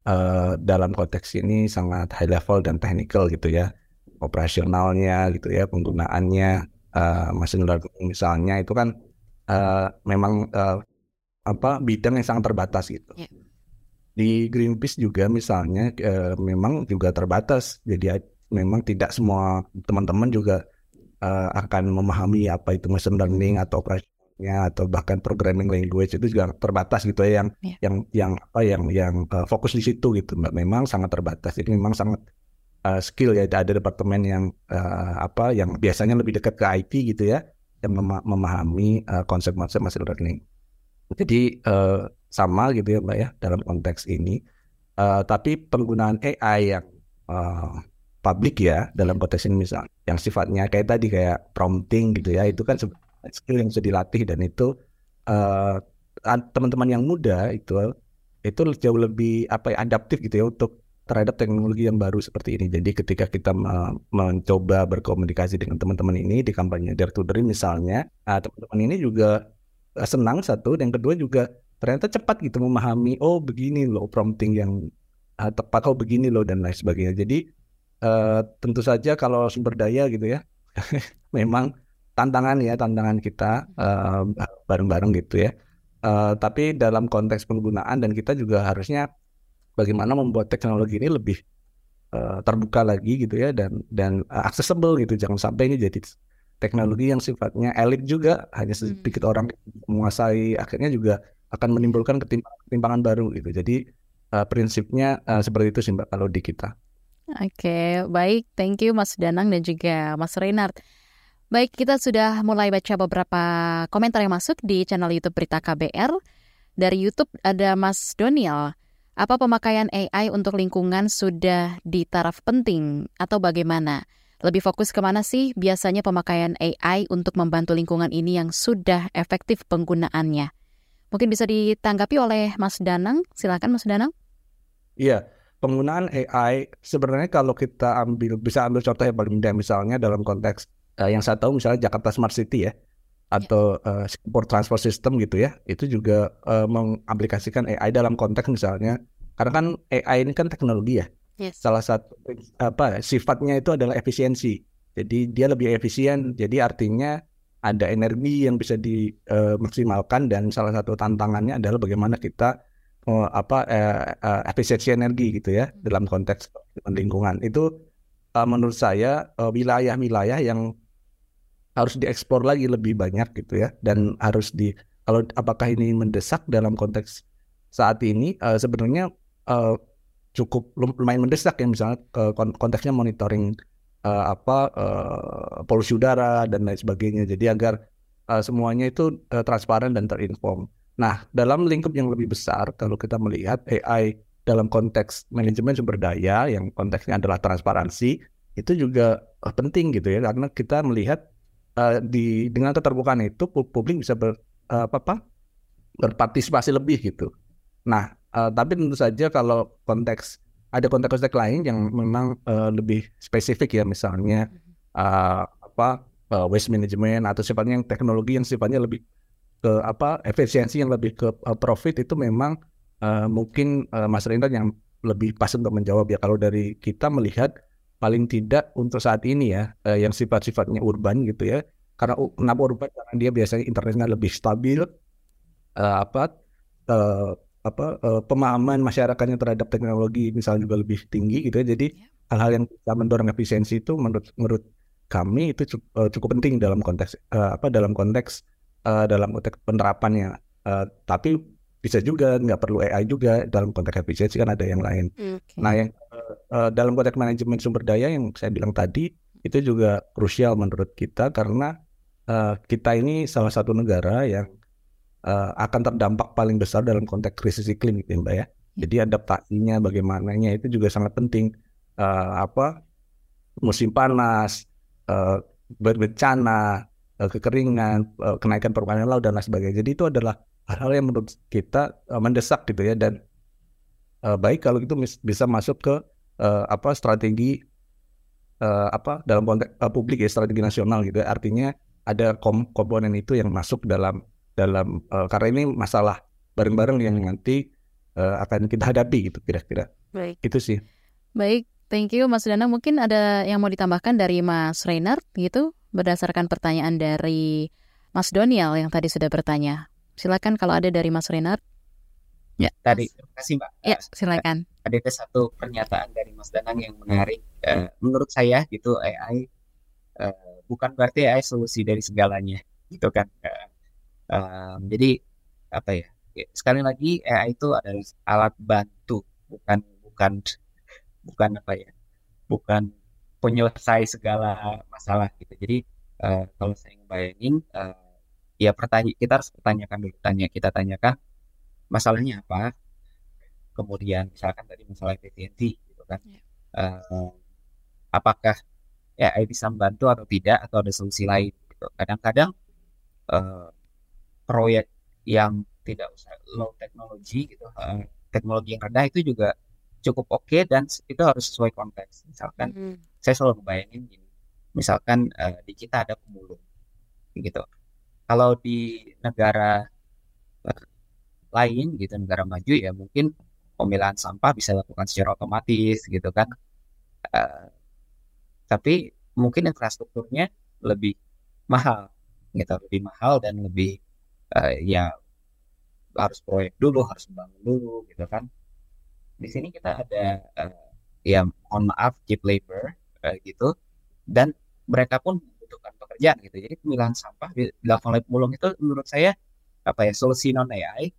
uh, dalam konteks ini sangat high level dan technical gitu ya operasionalnya gitu ya penggunaannya uh, machine learning misalnya itu kan uh, memang uh, apa bidang yang sangat terbatas gitu. Yeah. Di Greenpeace juga misalnya uh, memang juga terbatas jadi memang tidak semua teman-teman juga uh, akan memahami apa itu machine learning atau operasionalnya atau bahkan programming language itu juga terbatas gitu ya yang yeah. yang yang apa yang yang uh, fokus di situ gitu memang sangat terbatas jadi memang sangat uh, skill ya ada departemen yang uh, apa yang biasanya lebih dekat ke IT gitu ya yang mem memahami uh, konsep-konsep machine learning. Jadi uh, sama gitu ya Mbak ya dalam konteks ini. Uh, tapi penggunaan AI yang uh, publik ya dalam konteks ini misalnya yang sifatnya kayak tadi kayak prompting gitu ya itu kan skill yang bisa dilatih dan itu teman-teman uh, yang muda itu itu jauh lebih apa ya adaptif gitu ya untuk terhadap teknologi yang baru seperti ini. Jadi ketika kita mencoba berkomunikasi dengan teman-teman ini di kampanye Dare to Dream misalnya, uh, teman-teman ini juga uh, senang satu, dan kedua juga ternyata cepat gitu memahami, oh begini loh prompting yang uh, tepat, oh begini loh dan lain sebagainya. Jadi uh, tentu saja kalau sumber daya gitu ya, memang tantangan ya tantangan kita bareng-bareng uh, gitu ya. Uh, tapi dalam konteks penggunaan dan kita juga harusnya bagaimana membuat teknologi ini lebih uh, terbuka lagi gitu ya dan dan uh, accessible gitu jangan sampai ini jadi teknologi yang sifatnya elit juga hanya hmm. sedikit hmm. orang menguasai akhirnya juga akan menimbulkan ketimpangan baru gitu jadi uh, prinsipnya uh, seperti itu sih mbak kalau di kita. Oke okay, baik thank you Mas Danang dan juga Mas Reynard. Baik, kita sudah mulai baca beberapa komentar yang masuk di channel YouTube Berita KBR. Dari YouTube ada Mas Doniel. Apa pemakaian AI untuk lingkungan sudah di taraf penting atau bagaimana? Lebih fokus ke mana sih biasanya pemakaian AI untuk membantu lingkungan ini yang sudah efektif penggunaannya? Mungkin bisa ditanggapi oleh Mas Danang. Silakan Mas Danang. Iya, penggunaan AI sebenarnya kalau kita ambil bisa ambil contoh yang paling mudah misalnya dalam konteks uh, yang saya tahu misalnya Jakarta Smart City ya atau uh, Singapore Transport System gitu ya itu juga uh, mengaplikasikan AI dalam konteks misalnya. Karena kan AI ini kan teknologi ya. Yes. salah satu apa sifatnya itu adalah efisiensi. Jadi dia lebih efisien jadi artinya ada energi yang bisa dimaksimalkan uh, dan salah satu tantangannya adalah bagaimana kita uh, apa uh, uh, efisiensi energi gitu ya dalam konteks lingkungan. Itu uh, menurut saya wilayah-wilayah uh, yang harus diekspor lagi lebih banyak gitu ya. Dan harus di kalau apakah ini mendesak dalam konteks saat ini? Uh, sebenarnya uh, cukup lumayan mendesak ya misalnya uh, konteksnya monitoring uh, apa uh, polusi udara dan lain sebagainya. Jadi agar uh, semuanya itu uh, transparan dan terinform. Nah dalam lingkup yang lebih besar kalau kita melihat AI dalam konteks manajemen sumber daya yang konteksnya adalah transparansi itu juga penting gitu ya. Karena kita melihat uh, di dengan keterbukaan itu publik bisa ber, uh, apa, apa berpartisipasi lebih gitu. Nah, uh, tapi tentu saja kalau konteks ada konteks-konteks lain yang memang uh, lebih spesifik ya misalnya uh, apa uh, waste management atau sifatnya yang teknologi yang sifatnya lebih ke apa efisiensi yang lebih ke uh, profit itu memang uh, mungkin uh, Mas Rendra yang lebih pas untuk menjawab ya kalau dari kita melihat paling tidak untuk saat ini ya uh, yang sifat-sifatnya urban gitu ya karena kenapa urban karena dia biasanya internetnya lebih stabil uh, apa uh, apa uh, pemahaman masyarakatnya terhadap teknologi misalnya juga lebih tinggi gitu ya. Jadi iya. hal-hal yang bisa mendorong efisiensi itu menurut menurut kami itu cukup, uh, cukup penting dalam konteks uh, apa dalam konteks uh, dalam konteks penerapannya. Uh, tapi bisa juga nggak perlu AI juga dalam konteks efisiensi kan ada yang lain. Okay. Nah yang uh, dalam konteks manajemen sumber daya yang saya bilang tadi itu juga krusial menurut kita karena uh, kita ini salah satu negara yang uh, akan terdampak paling besar dalam konteks krisis iklim gitu Mbak ya. Jadi adaptasinya bagaimananya itu juga sangat penting. Uh, apa musim panas, uh, bencana, uh, kekeringan, uh, kenaikan permukaan laut dan lain sebagainya. Jadi itu adalah hal-hal yang menurut kita uh, mendesak gitu ya dan uh, baik kalau itu bisa masuk ke uh, apa strategi uh, apa dalam konteks uh, publik ya strategi nasional gitu ya. Artinya ada kom komponen itu yang masuk dalam dalam uh, karena ini masalah bareng-bareng yang nanti uh, akan kita hadapi gitu kira-kira. Baik. Itu sih. Baik, thank you Mas Danang. Mungkin ada yang mau ditambahkan dari Mas Reynard gitu berdasarkan pertanyaan dari Mas Donial yang tadi sudah bertanya. Silakan kalau ada dari Mas Reynard. Ya, tadi terima kasih Mbak. Ya, silakan. Ada satu pernyataan dari Mas Danang yang menarik. Uh, menurut saya gitu AI uh, bukan berarti AI solusi dari segalanya gitu kan. Uh, Um, jadi apa ya? Sekali lagi AI itu adalah alat bantu, bukan bukan bukan apa ya? Bukan penyelesai segala masalah gitu. Jadi uh, kalau saya ngebayangin uh, ya pertanyaan kita harus pertanyakan dulu tanya kita tanyakan masalahnya apa? Kemudian misalkan tadi masalah efisiensi gitu kan uh, apakah AI bisa membantu atau tidak? Atau ada solusi lain gitu. Kadang-kadang uh, proyek yang tidak usah low teknologi gitu uh, teknologi yang rendah itu juga cukup oke okay dan itu harus sesuai konteks. Misalkan mm. saya selalu bayangin gini misalkan uh, di kita ada pemulung gitu. Kalau di negara uh, lain gitu negara maju ya mungkin pemilahan sampah bisa dilakukan secara otomatis gitu kan uh, tapi mungkin infrastrukturnya lebih mahal gitu lebih mahal dan lebih uh, ya harus proyek dulu, harus bangun dulu gitu kan. Di sini kita ada uh, ya mohon maaf cheap labor uh, gitu dan mereka pun membutuhkan pekerjaan gitu. Jadi pemilahan sampah dilakukan oleh pemulung itu menurut saya apa ya solusi non AI.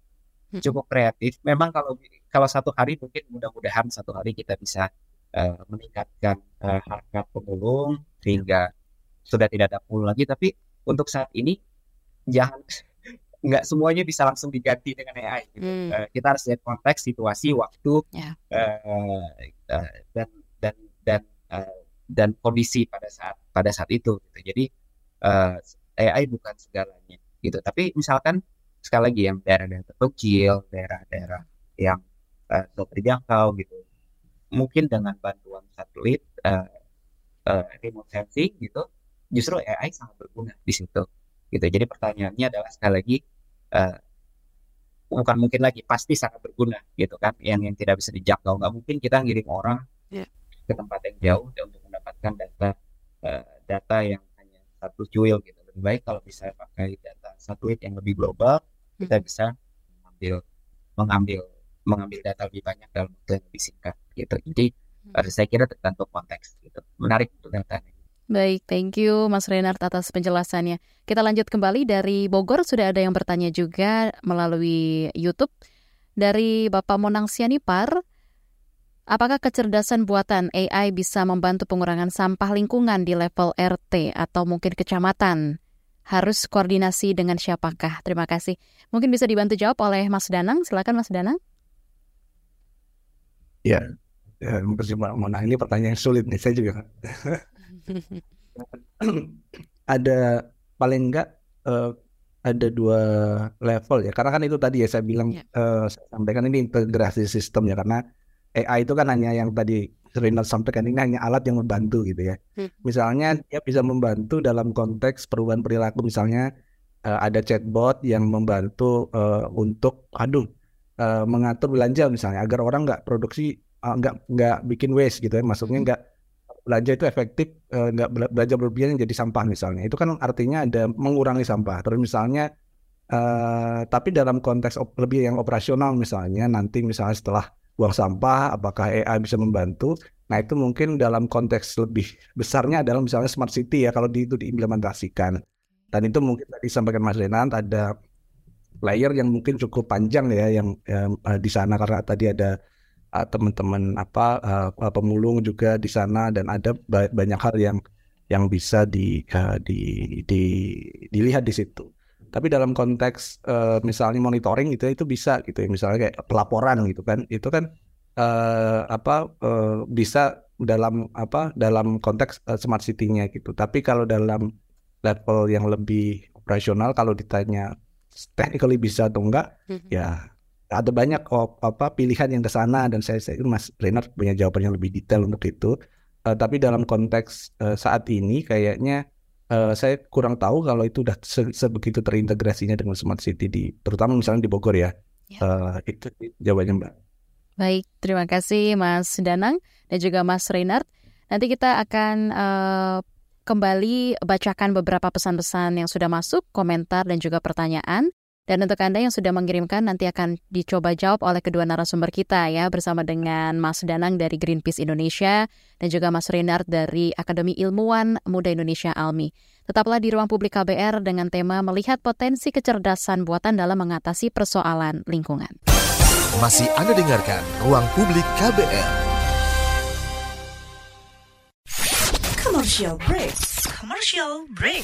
Cukup kreatif. Memang kalau kalau satu hari mungkin mudah-mudahan satu hari kita bisa uh, meningkatkan uh, harga pemulung sehingga sudah tidak ada pemulung lagi. Tapi untuk saat ini jangan nggak semuanya bisa langsung diganti dengan AI. Gitu. Hmm. Uh, kita harus lihat konteks, situasi, waktu, yeah. Ya. uh, uh, dan dan dan uh, dan kondisi pada saat pada saat itu. Gitu. Jadi uh, AI bukan segalanya, gitu. Tapi misalkan sekali lagi yang daerah-daerah terkecil, daerah-daerah yang uh, terjangkau, gitu, mungkin dengan bantuan satelit, uh, uh, remote sensing, gitu, justru AI sangat berguna di situ gitu. Jadi pertanyaannya adalah sekali lagi uh, bukan mungkin lagi pasti sangat berguna gitu kan yang yang tidak bisa dijangkau nggak mungkin kita ngirim orang yeah. ke tempat yang jauh untuk mendapatkan data uh, data yang hanya satu cuil gitu lebih baik kalau bisa pakai data satelit yang lebih global. Kita bisa mengambil mengambil mengambil data lebih banyak dalam waktu yang lebih singkat gitu jadi hmm. uh, saya kira tergantung konteks gitu menarik untuk data ini Baik, thank you Mas Renard atas penjelasannya. Kita lanjut kembali dari Bogor, sudah ada yang bertanya juga melalui YouTube. Dari Bapak Monang Sianipar, apakah kecerdasan buatan AI bisa membantu pengurangan sampah lingkungan di level RT atau mungkin kecamatan? Harus koordinasi dengan siapakah? Terima kasih. Mungkin bisa dibantu jawab oleh Mas Danang. Silakan Mas Danang. Ya, ya Monang ini pertanyaan sulit nih. Saya juga ada paling enggak uh, ada dua level ya karena kan itu tadi ya saya bilang yeah. Ya. uh, saya sampaikan ini integrasi sistem ya karena AI itu kan hanya yang tadi Rina sampaikan ini hanya alat yang membantu gitu ya. Hmm. Misalnya dia bisa membantu dalam konteks perubahan perilaku misalnya uh, ada chatbot yang membantu uh, untuk aduh uh, mengatur belanja misalnya agar orang nggak produksi uh, nggak nggak bikin waste gitu ya. Maksudnya hmm. nggak belanja itu efektif nggak uh, belanja berlebihan jadi sampah misalnya. Itu kan artinya ada mengurangi sampah. Terus misalnya uh, tapi dalam konteks lebih yang operasional misalnya nanti misalnya setelah buang sampah, apakah AI bisa membantu? Nah itu mungkin dalam konteks lebih besarnya adalah misalnya smart city ya kalau di, itu diimplementasikan. Dan itu mungkin tadi sampaikan Mas Renat ada layer yang mungkin cukup panjang ya yang, uh, di sana karena tadi ada uh, teman-teman apa uh, pemulung juga di sana dan ada ba banyak hal yang yang bisa di, uh, di, di dilihat di situ. Tapi dalam konteks uh, misalnya monitoring gitu itu bisa gitu ya misalnya kayak pelaporan gitu kan itu kan uh, apa uh, bisa dalam apa dalam konteks uh, smart city-nya gitu. Tapi kalau dalam level yang lebih operasional kalau ditanya technically bisa atau enggak mm-hmm. ya ada banyak oh, apa pilihan yang ke sana dan saya saya Mas Renard punya jawaban yang lebih detail untuk itu. Uh, tapi dalam konteks uh, saat ini kayaknya uh, saya kurang tahu kalau itu udah se sebegitu terintegrasinya dengan smart city di terutama misalnya di Bogor ya. ya. Uh, itu jawabannya Mbak. Baik, terima kasih Mas Danang dan juga Mas Reynard. Nanti kita akan uh, kembali bacakan beberapa pesan-pesan yang sudah masuk, komentar dan juga pertanyaan. Dan untuk Anda yang sudah mengirimkan nanti akan dicoba jawab oleh kedua narasumber kita ya bersama dengan Mas Danang dari Greenpeace Indonesia dan juga Mas Renard dari Akademi Ilmuwan Muda Indonesia ALMI. Tetaplah di ruang publik KBR dengan tema melihat potensi kecerdasan buatan dalam mengatasi persoalan lingkungan. Masih Anda dengarkan Ruang Publik KBR. Commercial break. Commercial break.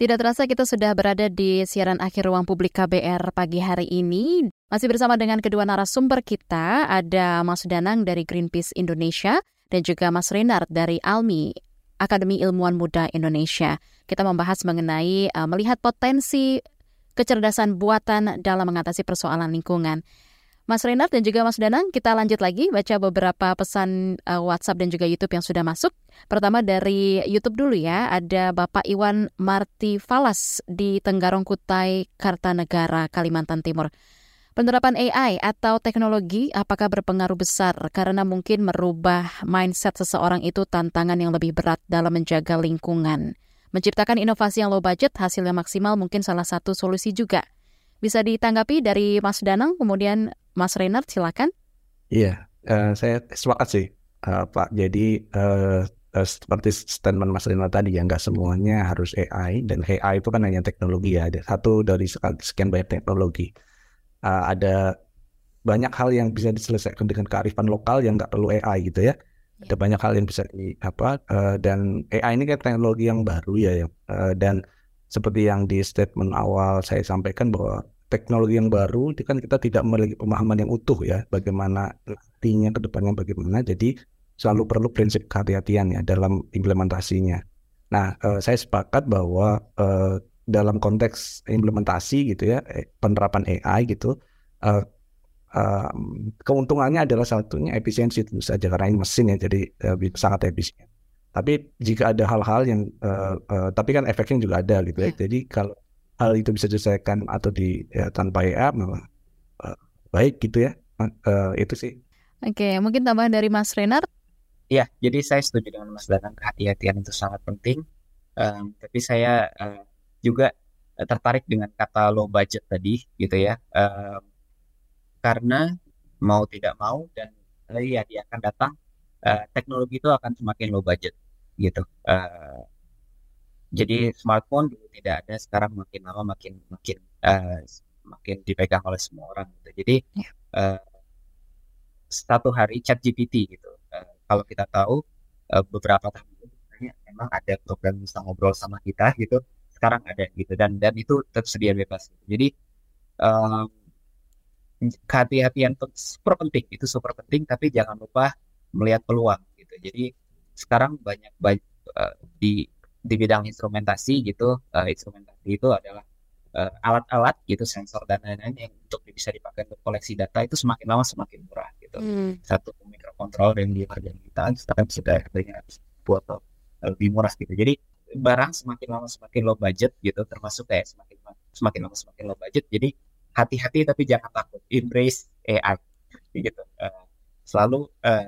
Tidak terasa kita sudah berada di siaran akhir ruang publik KBR pagi hari ini. Masih bersama dengan kedua narasumber kita, ada Mas Danang dari Greenpeace Indonesia dan juga Mas Renard dari ALMI, Akademi Ilmuwan Muda Indonesia. Kita membahas mengenai uh, melihat potensi kecerdasan buatan dalam mengatasi persoalan lingkungan. Mas Renard dan juga Mas Danang, kita lanjut lagi baca beberapa pesan uh, WhatsApp dan juga YouTube yang sudah masuk. Pertama dari YouTube dulu ya, ada Bapak Iwan Marti Falas di Tenggarong Kutai, Kartanegara, Kalimantan Timur. Penerapan AI atau teknologi apakah berpengaruh besar karena mungkin merubah mindset seseorang itu tantangan yang lebih berat dalam menjaga lingkungan. Menciptakan inovasi yang low budget hasilnya maksimal mungkin salah satu solusi juga. Bisa ditanggapi dari Mas Danang, kemudian Mas Renard silakan. Iya, uh, saya sepakat sih uh, Pak. Jadi uh, uh, seperti statement Mas Renard tadi ya nggak semuanya harus AI dan AI itu kan hanya teknologi ya. Ada satu dari sekian banyak teknologi. Uh, ada banyak hal yang bisa diselesaikan dengan kearifan lokal yang nggak perlu AI gitu ya. Ada iya. banyak hal yang bisa di apa uh, dan AI ini kan teknologi yang baru ya, uh, dan seperti yang di statement awal saya sampaikan bahwa teknologi yang baru itu kan kita tidak memiliki pemahaman yang utuh ya bagaimana nantinya ke depannya bagaimana jadi selalu perlu prinsip kehati-hatian ya dalam implementasinya. Nah, eh, saya sepakat bahwa eh, dalam konteks implementasi gitu ya eh, penerapan AI gitu uh, uh, keuntungannya adalah satunya efisiensi tentu saja karena ini mesin ya jadi uh, sangat efisien tapi jika ada hal-hal yang uh, uh, tapi kan efeknya juga ada gitu ya. Yeah. jadi kalau hal itu bisa diselesaikan atau di ya, tanpa AI memang uh, baik gitu ya. Uh, itu sih. Oke mungkin tambahan dari Mas Renard? Ya, jadi saya setuju dengan Mas Danang kehati-hatian itu sangat penting. Um, tapi saya uh, juga tertarik dengan kata low budget tadi, gitu ya, um, karena mau tidak mau dan uh, ya dia akan datang, uh, teknologi itu akan semakin low budget, gitu. Uh, jadi smartphone dulu tidak ada, sekarang makin lama makin makin uh, makin dipegang oleh semua orang. Gitu. Jadi uh, satu hari chat GPT gitu kalau kita tahu uh, beberapa tahun lalu memang ada program bisa ngobrol sama kita gitu sekarang ada gitu dan dan itu tersedia bebas jadi um, kehati-hatian super penting itu super penting tapi jangan lupa melihat peluang gitu. Jadi sekarang banyak banyak uh, di di bidang instrumentasi gitu uh, instrumentasi itu adalah alat-alat uh, gitu sensor dan lain-lain yang untuk bisa dipakai untuk koleksi data itu semakin lama semakin murah gitu. Hmm. satu kontrol yang di harga kita sekarang sudah harganya buat lebih murah gitu. Jadi barang semakin lama semakin low budget gitu termasuk kayak semakin semakin lama semakin low budget jadi hati-hati tapi jangan takut embrace AI gitu. Uh, selalu uh,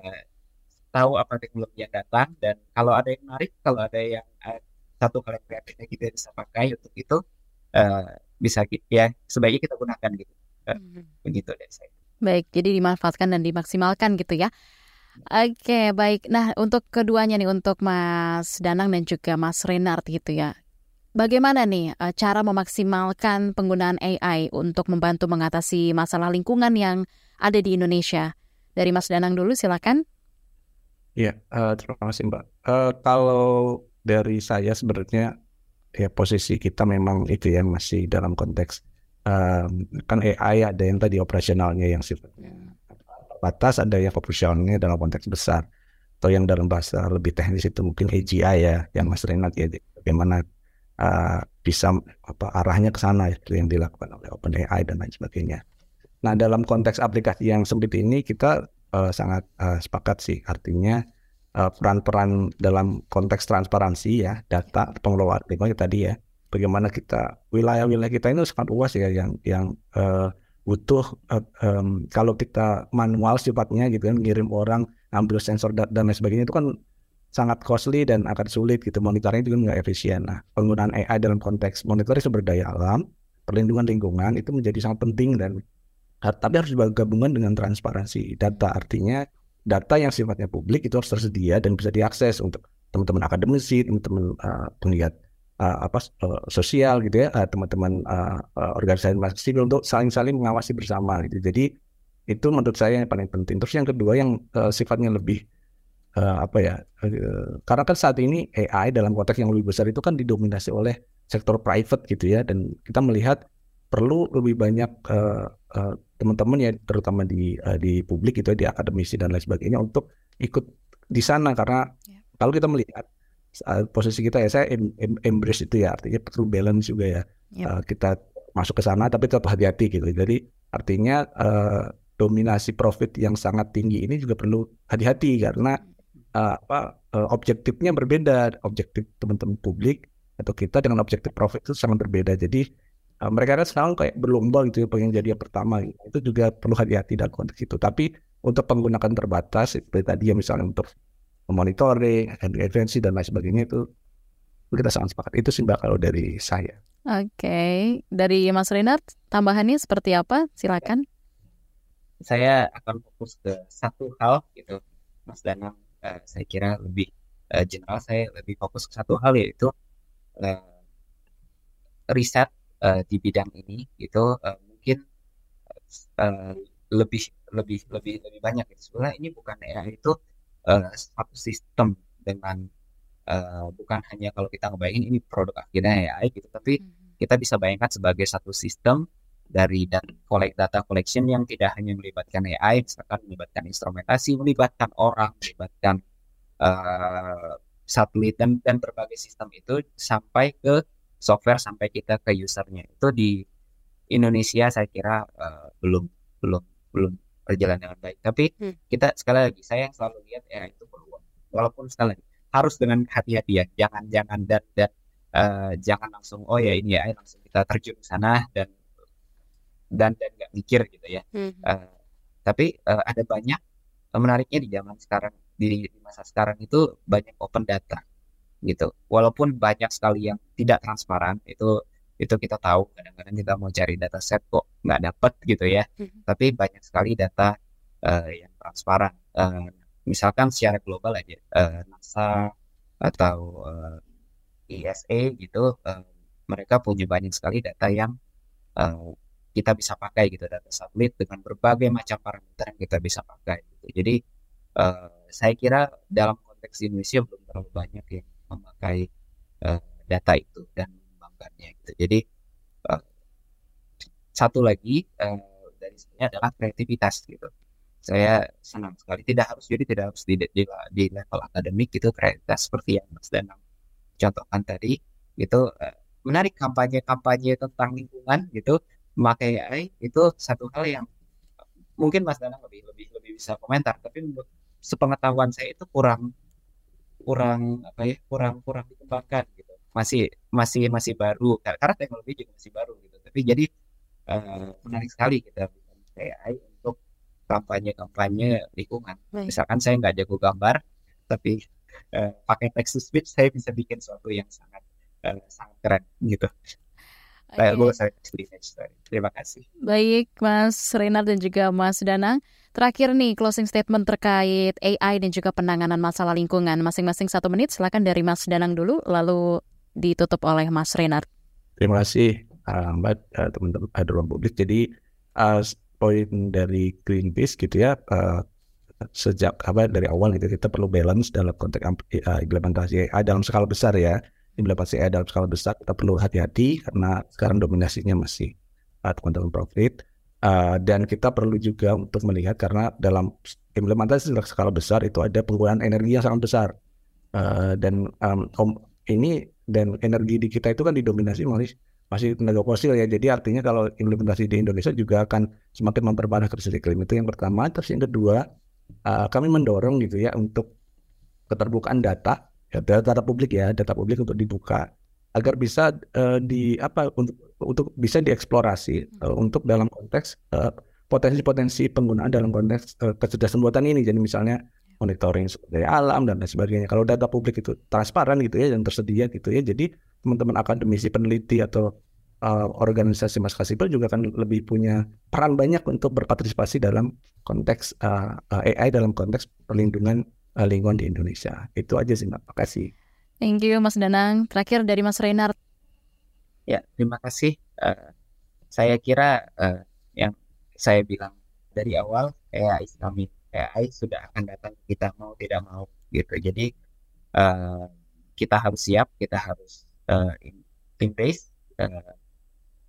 tahu apa teknologi yang datang dan kalau ada yang menarik kalau ada yang uh, satu hal yang kreatifnya kita bisa pakai untuk itu uh, bisa ya sebaiknya kita gunakan gitu uh, hmm. begitu dari saya baik jadi dimanfaatkan dan dimaksimalkan gitu ya Oke, baik. Nah, untuk keduanya nih, untuk Mas Danang dan juga Mas Renard gitu ya. Bagaimana nih cara memaksimalkan penggunaan AI untuk membantu mengatasi masalah lingkungan yang ada di Indonesia? Dari Mas Danang dulu, silakan. Ya, uh, terima kasih Mbak. Uh, kalau dari saya sebenarnya ya posisi kita memang itu ya masih dalam konteks um, kan AI ada yang tadi operasionalnya yang sifatnya batas, ada yang proporsionalnya dalam konteks besar. Atau yang dalam bahasa lebih teknis itu mungkin AGI ya, yang Mas Renat ya, bagaimana uh, bisa apa arahnya ke sana itu yang dilakukan oleh OpenAI dan lain sebagainya. Nah dalam konteks aplikasi yang sempit ini kita uh, sangat uh, sepakat sih, artinya peran-peran uh, dalam konteks transparansi ya data pengelolaan lingkungan tadi ya, bagaimana kita wilayah-wilayah kita ini sangat luas ya yang yang uh, butuh uh, um, kalau kita manual sifatnya gitu kan ngirim orang ambil sensor dan, lain sebagainya itu kan sangat costly dan akan sulit gitu monitoring itu nggak efisien. Nah penggunaan AI dalam konteks monitoring sumber daya alam, perlindungan lingkungan itu menjadi sangat penting dan tapi harus gabungan dengan transparansi data. Artinya data yang sifatnya publik itu harus tersedia dan bisa diakses untuk teman-teman akademisi, teman-teman uh, penggiat uh, apa uh, sosial gitu ya teman-teman uh, uh, organisasi sipil untuk saling-saling mengawasi bersama gitu. Jadi itu menurut saya yang paling penting. Terus yang kedua yang uh, sifatnya lebih uh, apa ya uh, karena kan saat ini AI dalam konteks yang lebih besar itu kan didominasi oleh sektor private gitu ya. Dan kita melihat perlu lebih banyak uh, uh, teman-teman ya terutama di uh, di publik itu ya, di akademisi dan lain sebagainya untuk ikut di sana. Karena yeah. kalau kita melihat posisi kita ya saya em, em, embrace itu ya artinya perlu balance juga ya. Yep. uh, kita masuk ke sana tapi tetap hati-hati gitu. Jadi artinya uh, dominasi profit yang sangat tinggi ini juga perlu hati-hati karena uh, apa uh, objektifnya berbeda. Objektif teman-teman publik atau kita dengan objektif profit itu sangat berbeda. Jadi uh, mereka kan sekarang kayak berlomba gitu ya pengen jadi yang pertama gitu. itu juga perlu hati-hati dalam konteks itu tapi untuk penggunaan terbatas seperti tadi ya misalnya untuk monitoring, intervensi dan lain sebagainya itu kita sangat sepakat. Itu sih mbak kalau dari saya. Oke, okay. dari Mas Renat tambahannya seperti apa? Silakan. Saya akan fokus ke satu hal gitu, Mas Danang. Uh, saya kira lebih uh, general. Saya lebih fokus ke satu hal yaitu uh, riset uh, di bidang ini gitu uh, mungkin uh, lebih lebih lebih lebih banyak. Sebenarnya ini bukan era itu uh, satu sistem dengan uh, bukan hanya kalau kita ngebayangin ini produk akhirnya AI gitu, tapi hmm. kita bisa bayangkan sebagai satu sistem dari dan collect data collection yang tidak hanya melibatkan AI, misalkan melibatkan instrumentasi, melibatkan orang, melibatkan uh, satelit dan dan berbagai sistem itu sampai ke software sampai kita ke usernya itu di Indonesia saya kira uh, belum belum belum berjalan dengan baik. Tapi hmm. kita sekali lagi saya yang selalu lihat ya itu peluang. Walaupun sekali lagi harus dengan hati-hati ya, jangan jangan dan dan uh, jangan langsung oh ya ini ya langsung kita terjun ke sana dan dan dan nggak mikir gitu ya. Hmm. Uh, tapi uh, ada banyak menariknya di zaman sekarang di, di masa sekarang itu banyak open data gitu. Walaupun banyak sekali yang tidak transparan itu itu kita tahu kadang-kadang kita mau cari data set kok nggak dapet gitu ya hmm. tapi banyak sekali data uh, yang transparan uh, misalkan secara global aja uh, NASA atau uh, ISA gitu uh, mereka punya banyak sekali data yang uh, kita bisa pakai gitu data satelit dengan berbagai macam parameter yang kita bisa pakai gitu. jadi uh, saya kira dalam konteks Indonesia belum terlalu banyak yang memakai uh, data itu dan melakukannya gitu. Jadi uh, satu lagi uh, dari sini adalah kreativitas gitu. Saya senang sekali tidak harus jadi tidak harus di, di, di level akademik gitu kreativitas seperti yang Mas Danang contohkan tadi itu uh, menarik kampanye-kampanye tentang lingkungan gitu memakai AI itu satu hal yang mungkin Mas Danang lebih lebih lebih bisa komentar tapi sepengetahuan saya itu kurang kurang apa ya kurang kurang dikembangkan gitu masih masih masih baru karena teknologi juga masih baru gitu tapi jadi uh, menarik sekali kita AI untuk kampanye-kampanye lingkungan Baik. misalkan saya nggak jago gambar tapi uh, pakai text to speech saya bisa bikin sesuatu yang sangat uh, sangat keren gitu Okay. Terima kasih. Baik, Mas Renard dan juga Mas Danang. Terakhir nih, closing statement terkait AI dan juga penanganan masalah lingkungan. Masing-masing satu menit, silakan dari Mas Danang dulu, lalu ditutup oleh Mas Renard. Terima kasih Mbak, uh, teman-teman ada ruang publik. Jadi uh, poin dari Greenpeace gitu ya, uh, sejak apa dari awal gitu kita perlu balance dalam konteks implementasi AI dalam skala besar ya. Implementasi AI dalam skala besar kita perlu hati-hati karena sekarang dominasinya masih teman-teman profit. Uh, dan kita perlu juga untuk melihat karena dalam implementasi skala besar itu ada penggunaan energi yang sangat besar uh, dan um, ini dan energi di kita itu kan didominasi masih masih tenaga fosil ya. Jadi artinya kalau implementasi di Indonesia juga akan semakin memperparah krisis iklim itu yang pertama. Terus yang kedua, uh, kami mendorong gitu ya untuk keterbukaan data, ya, data, data publik ya, data publik untuk dibuka agar bisa uh, di apa untuk untuk bisa dieksplorasi uh, untuk dalam konteks potensi-potensi uh, penggunaan dalam konteks uh, kecerdasan buatan ini. Jadi misalnya monitoring dari alam dan lain sebagainya. Kalau data publik itu transparan gitu ya dan tersedia gitu ya, jadi teman-teman akademisi peneliti atau uh, organisasi masyarakat sipil juga akan lebih punya peran banyak untuk berpartisipasi dalam konteks uh, uh AI dalam konteks perlindungan uh, lingkungan di Indonesia. Itu aja sih, Mbak. Makasih. Thank you, Mas Danang. Terakhir dari Mas Renard. Ya, terima kasih. Uh, saya kira uh, yang saya bilang dari awal AI kami AI sudah akan datang kita mau tidak mau gitu. Jadi uh, kita harus siap, kita harus uh, embrace uh,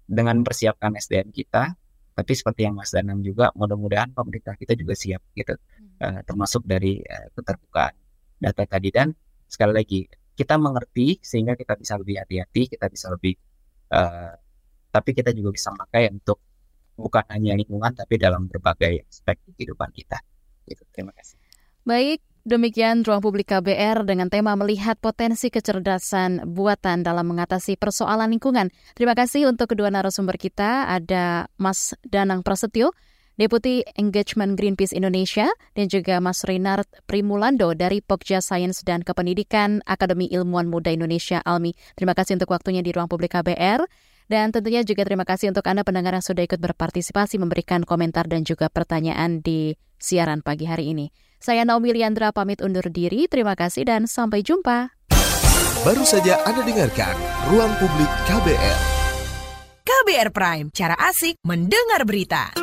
dengan persiapkan SDM kita. Tapi seperti yang Mas Danang juga, mudah-mudahan pemerintah kita juga siap gitu, uh, termasuk dari uh, keterbukaan data tadi dan sekali lagi kita mengerti sehingga kita bisa lebih hati-hati, kita bisa lebih, uh, tapi kita juga bisa pakai untuk bukan hanya lingkungan tapi dalam berbagai aspek kehidupan kita. Gitu. Terima kasih. Baik, demikian Ruang Publik KBR dengan tema melihat potensi kecerdasan buatan dalam mengatasi persoalan lingkungan. Terima kasih untuk kedua narasumber kita, ada Mas Danang Prasetyo, Deputi Engagement Greenpeace Indonesia, dan juga Mas Renard Primulando dari Pokja Sains dan Kependidikan Akademi Ilmuwan Muda Indonesia ALMI. Terima kasih untuk waktunya di Ruang Publik KBR. Dan tentunya juga terima kasih untuk Anda pendengar yang sudah ikut berpartisipasi memberikan komentar dan juga pertanyaan di siaran pagi hari ini. Saya Naomi Liandra pamit undur diri, terima kasih dan sampai jumpa. Baru saja Anda dengarkan Ruang Publik KBR. KBR Prime, cara asik mendengar berita.